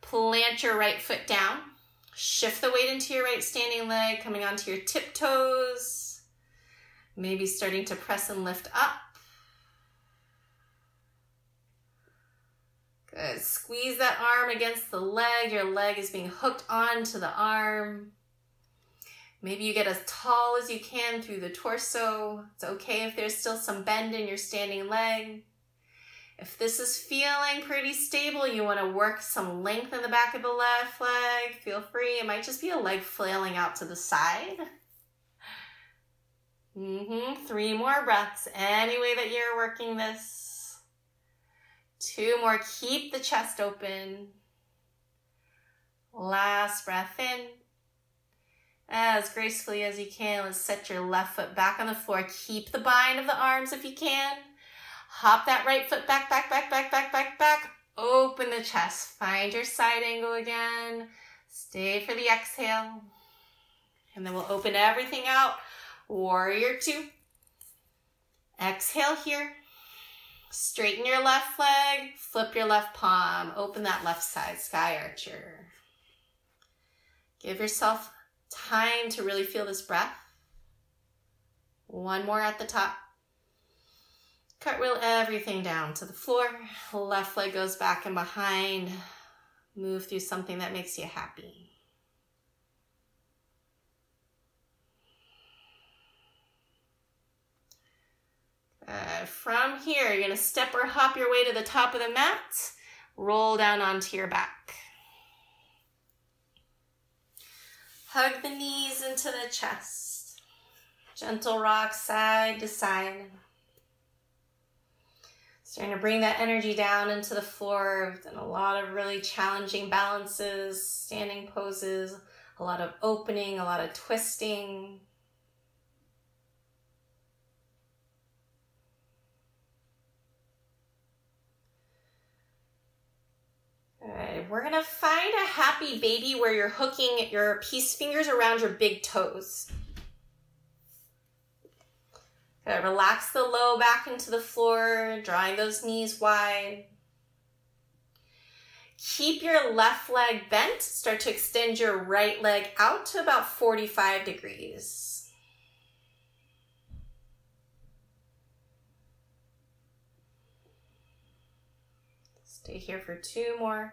Plant your right foot down. Shift the weight into your right standing leg, coming onto your tiptoes. Maybe starting to press and lift up. Good. Squeeze that arm against the leg. Your leg is being hooked onto the arm. Maybe you get as tall as you can through the torso. It's okay if there's still some bend in your standing leg. If this is feeling pretty stable, you want to work some length in the back of the left leg. Feel free. It might just be a leg flailing out to the side. Mm-hmm. Three more breaths. Any way that you're working this. Two more. Keep the chest open. Last breath in. As gracefully as you can, let's set your left foot back on the floor. Keep the bind of the arms if you can. Hop that right foot back, back, back, back, back, back, back. Open the chest. Find your side angle again. Stay for the exhale. And then we'll open everything out. Warrior two. Exhale here. Straighten your left leg. Flip your left palm. Open that left side, sky archer. Give yourself time to really feel this breath. One more at the top. Cartwheel everything down to the floor. Left leg goes back and behind. Move through something that makes you happy. Uh, from here, you're going to step or hop your way to the top of the mat. Roll down onto your back. Hug the knees into the chest. Gentle rock side to side. Starting to bring that energy down into the floor. We've done a lot of really challenging balances, standing poses, a lot of opening, a lot of twisting. We're gonna find a happy baby where you're hooking your peace fingers around your big toes. Relax the low back into the floor, drawing those knees wide. Keep your left leg bent. Start to extend your right leg out to about 45 degrees. Stay here for two more.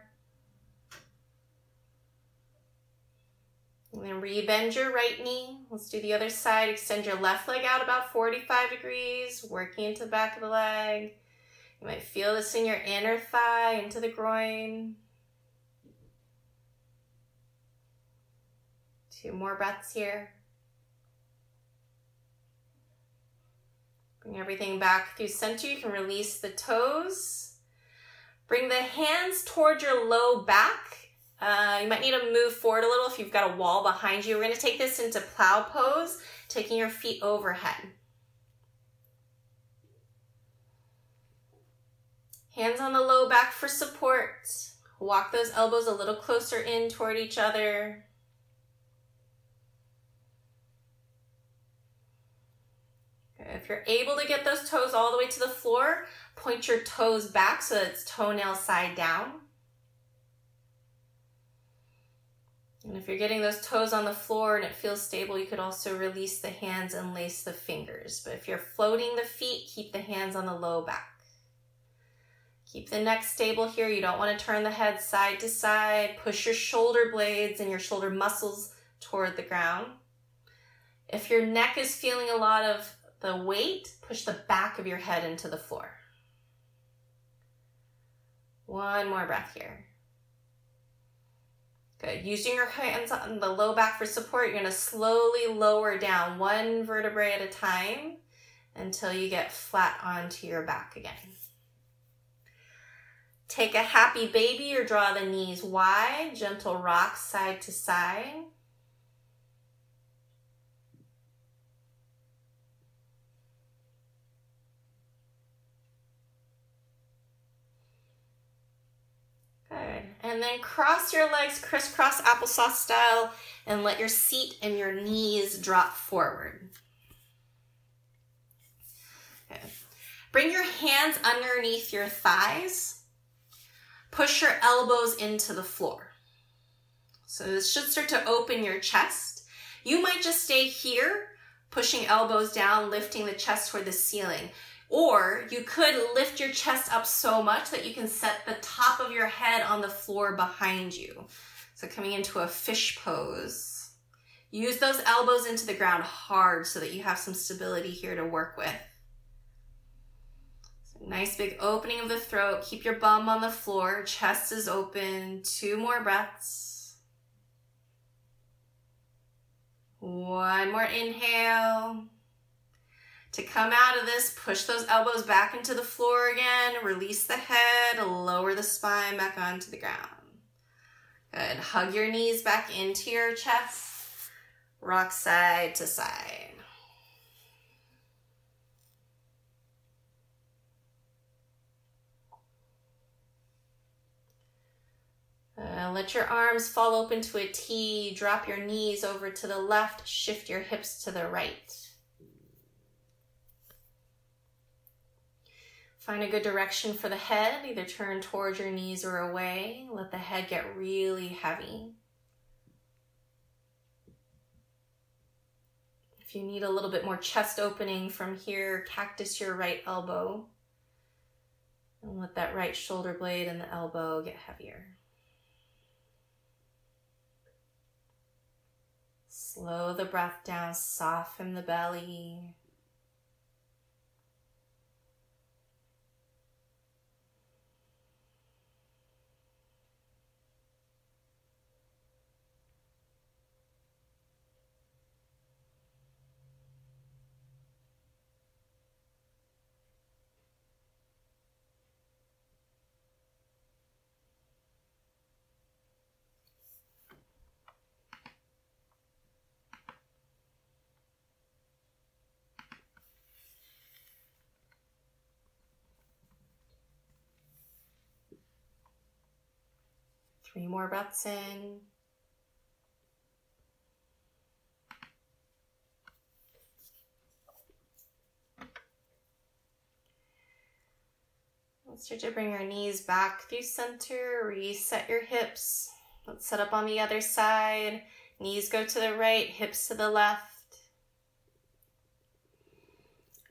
And then rebend your right knee. Let's do the other side. Extend your left leg out about 45 degrees, working into the back of the leg. You might feel this in your inner thigh, into the groin. Two more breaths here. Bring everything back through center. You can release the toes. Bring the hands towards your low back uh, you might need to move forward a little if you've got a wall behind you. We're going to take this into plow pose, taking your feet overhead. Hands on the low back for support. Walk those elbows a little closer in toward each other. If you're able to get those toes all the way to the floor, point your toes back so it's toenail side down. And if you're getting those toes on the floor and it feels stable, you could also release the hands and lace the fingers. But if you're floating the feet, keep the hands on the low back. Keep the neck stable here. You don't want to turn the head side to side. Push your shoulder blades and your shoulder muscles toward the ground. If your neck is feeling a lot of the weight, push the back of your head into the floor. One more breath here. Good. Using your hands on the low back for support, you're going to slowly lower down one vertebrae at a time until you get flat onto your back again. Take a happy baby or draw the knees wide, gentle rock side to side. Good. And then cross your legs crisscross applesauce style and let your seat and your knees drop forward. Good. Bring your hands underneath your thighs. Push your elbows into the floor. So this should start to open your chest. You might just stay here, pushing elbows down, lifting the chest toward the ceiling. Or you could lift your chest up so much that you can set the top of your head on the floor behind you. So coming into a fish pose. Use those elbows into the ground hard so that you have some stability here to work with. So nice big opening of the throat. Keep your bum on the floor. Chest is open. Two more breaths. One more inhale. To come out of this, push those elbows back into the floor again, release the head, lower the spine back onto the ground. Good. Hug your knees back into your chest, rock side to side. Uh, let your arms fall open to a T. Drop your knees over to the left. Shift your hips to the right. Find a good direction for the head, either turn towards your knees or away. Let the head get really heavy. If you need a little bit more chest opening from here, cactus your right elbow. And let that right shoulder blade and the elbow get heavier. Slow the breath down, soften the belly. Three more breaths in. Let's start to bring your knees back through center, reset your hips. Let's set up on the other side. Knees go to the right, hips to the left.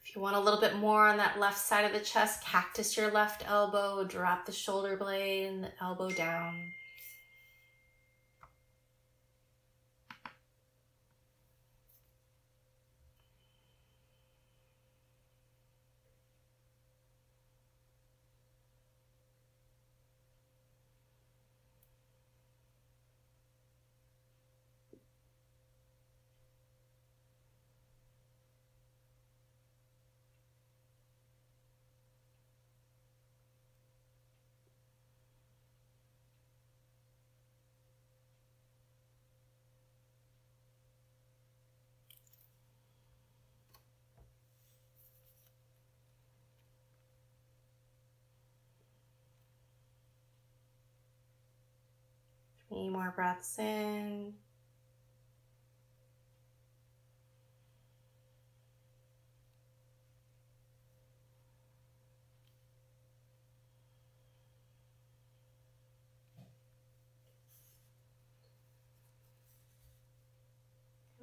If you want a little bit more on that left side of the chest, cactus your left elbow, drop the shoulder blade and the elbow down. Three more breaths in.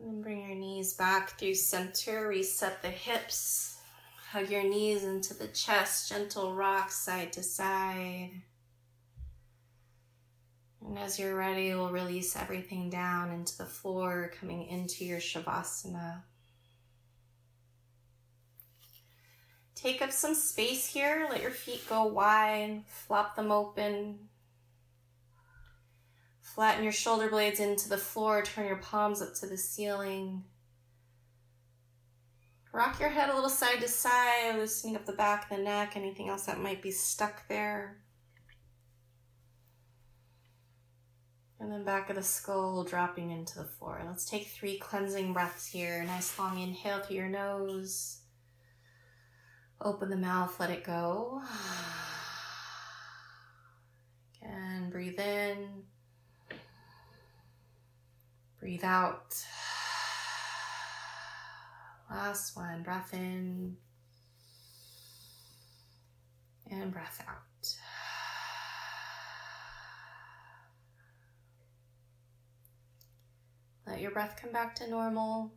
And bring your knees back through center, reset the hips, hug your knees into the chest, gentle rock side to side. And as you're ready, we'll release everything down into the floor, coming into your Shavasana. Take up some space here. Let your feet go wide. Flop them open. Flatten your shoulder blades into the floor. Turn your palms up to the ceiling. Rock your head a little side to side, loosening up the back of the neck, anything else that might be stuck there. And then back of the skull dropping into the floor. Let's take three cleansing breaths here. Nice long inhale through your nose. Open the mouth, let it go. Again, breathe in. Breathe out. Last one, breath in and breath out. Your breath come back to normal.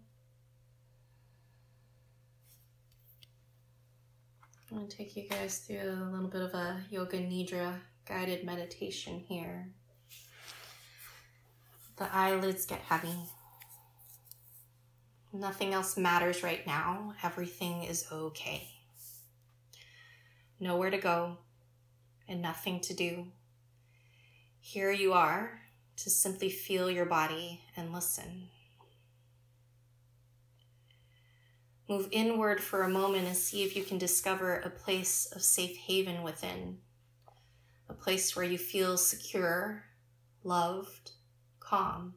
I'm going to take you guys through a little bit of a Yoga Nidra guided meditation here. The eyelids get heavy. Nothing else matters right now. Everything is okay. Nowhere to go and nothing to do. Here you are to simply feel your body and listen. Move inward for a moment and see if you can discover a place of safe haven within, a place where you feel secure, loved, calm.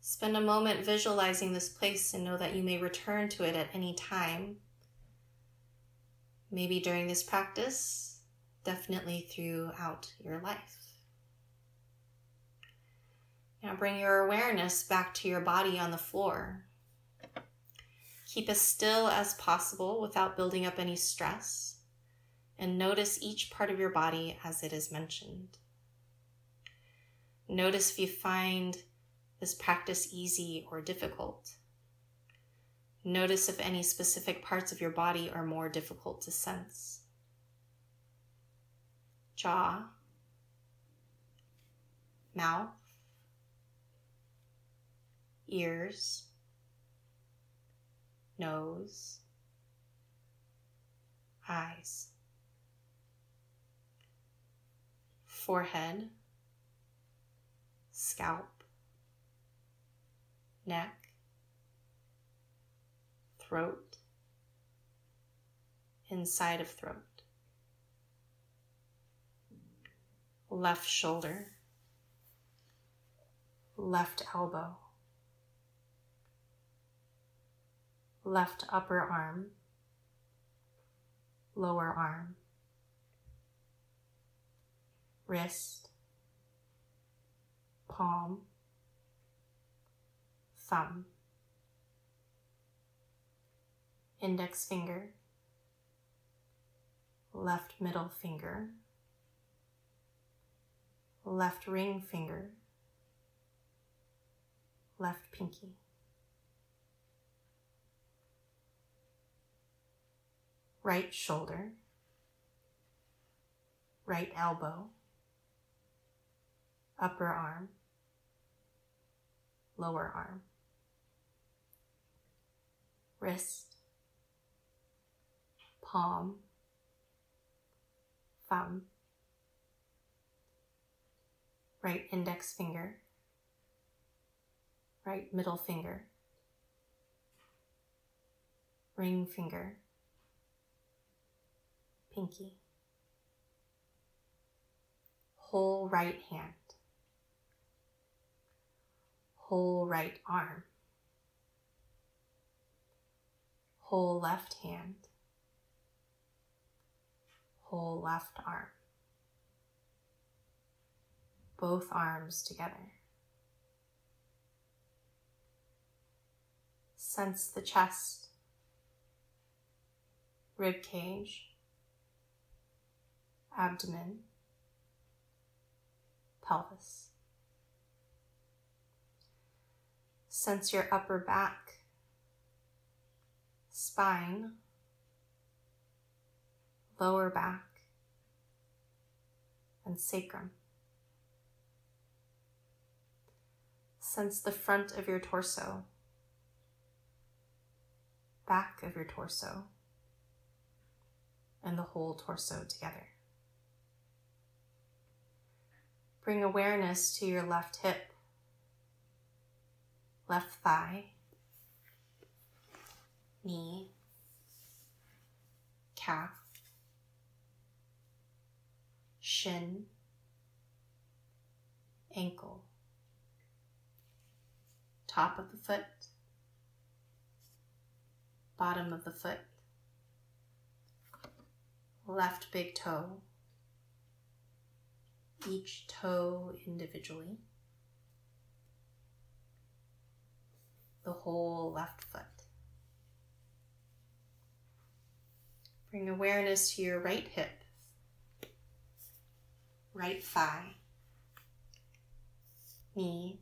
Spend a moment visualizing this place and know that you may return to it at any time. Maybe during this practice, definitely throughout your life. Now bring your awareness back to your body on the floor. Keep as still as possible without building up any stress, and notice each part of your body as it is mentioned. Notice if you find this practice easy or difficult? Notice if any specific parts of your body are more difficult to sense. Jaw, mouth, ears, nose, eyes, forehead, scalp, neck, throat, inside of throat, left shoulder, left elbow, left upper arm, lower arm, wrist, palm, thumb, index finger, left middle finger, left ring finger, left pinky. Right shoulder, right elbow, upper arm, lower arm wrist, palm, thumb, right index finger, right middle finger, ring finger, pinky, whole right hand, whole right arm, whole left hand, whole left arm, both arms together. Sense the chest, rib cage, abdomen, pelvis. Sense your upper back, spine, lower back, and sacrum. Sense the front of your torso, back of your torso, and the whole torso together. Bring awareness to your left hip, left thigh, knee, calf, shin, ankle, top of the foot, bottom of the foot, left big toe, each toe individually, the whole left foot. Bring awareness to your right hip, right thigh, knee,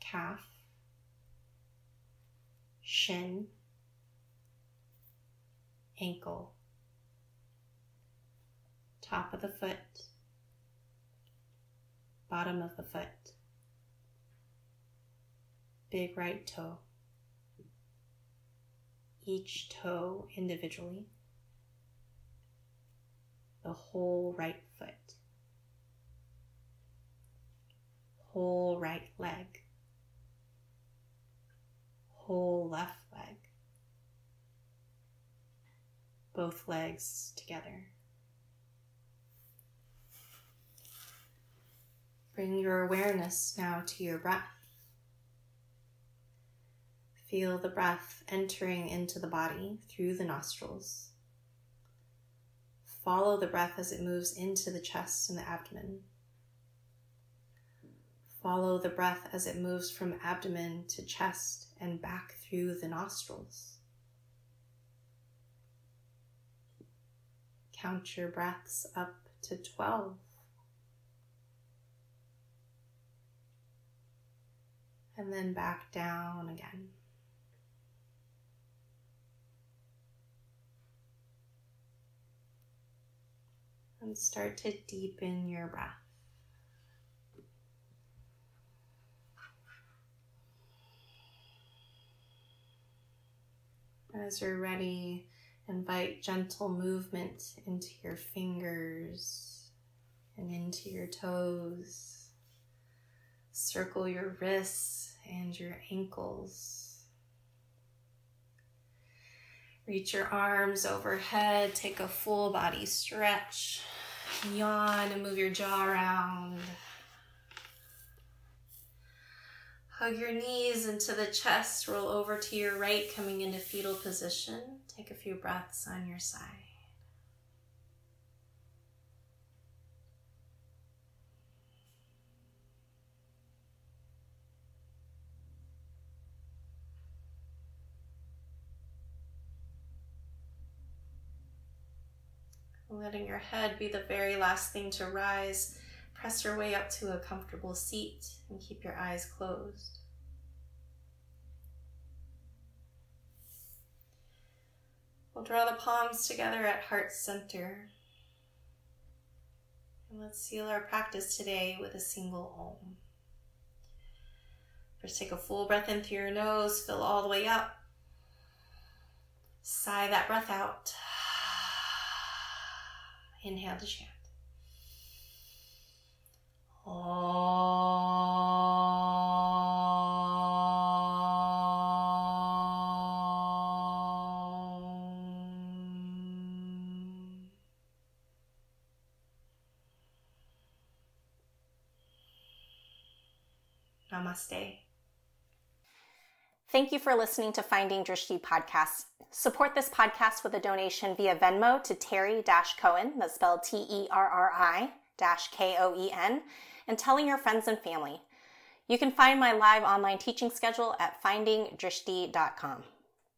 calf, shin, ankle, top of the foot, bottom of the foot, big right toe, each toe individually, the whole right foot, whole right leg, whole left leg, both legs together. Bring your awareness now to your breath. Feel the breath entering into the body through the nostrils. Follow the breath as it moves into the chest and the abdomen. Follow the breath as it moves from abdomen to chest and back through the nostrils. Count your breaths up to 12. And then back down again. And start to deepen your breath. As you're ready, invite gentle movement into your fingers and into your toes. Circle your wrists and your ankles. Reach your arms overhead, take a full body stretch, yawn and move your jaw around. Hug your knees into the chest, roll over to your right, coming into fetal position. Take a few breaths on your side. Letting your head be the very last thing to rise Press your way up to a comfortable seat and keep your eyes closed. We'll draw the palms together at heart center. And let's seal our practice today with a single Om. First, take a full breath in through your nose, fill all the way up. Sigh that breath out. Inhale to chant. Namaste. Thank you for listening to Finding Drishti podcast. Support this podcast with a donation via Venmo to Terri Koen, that's spelled T E R R I K O E N, and telling your friends and family. You can find my live online teaching schedule at findingdrishti.com.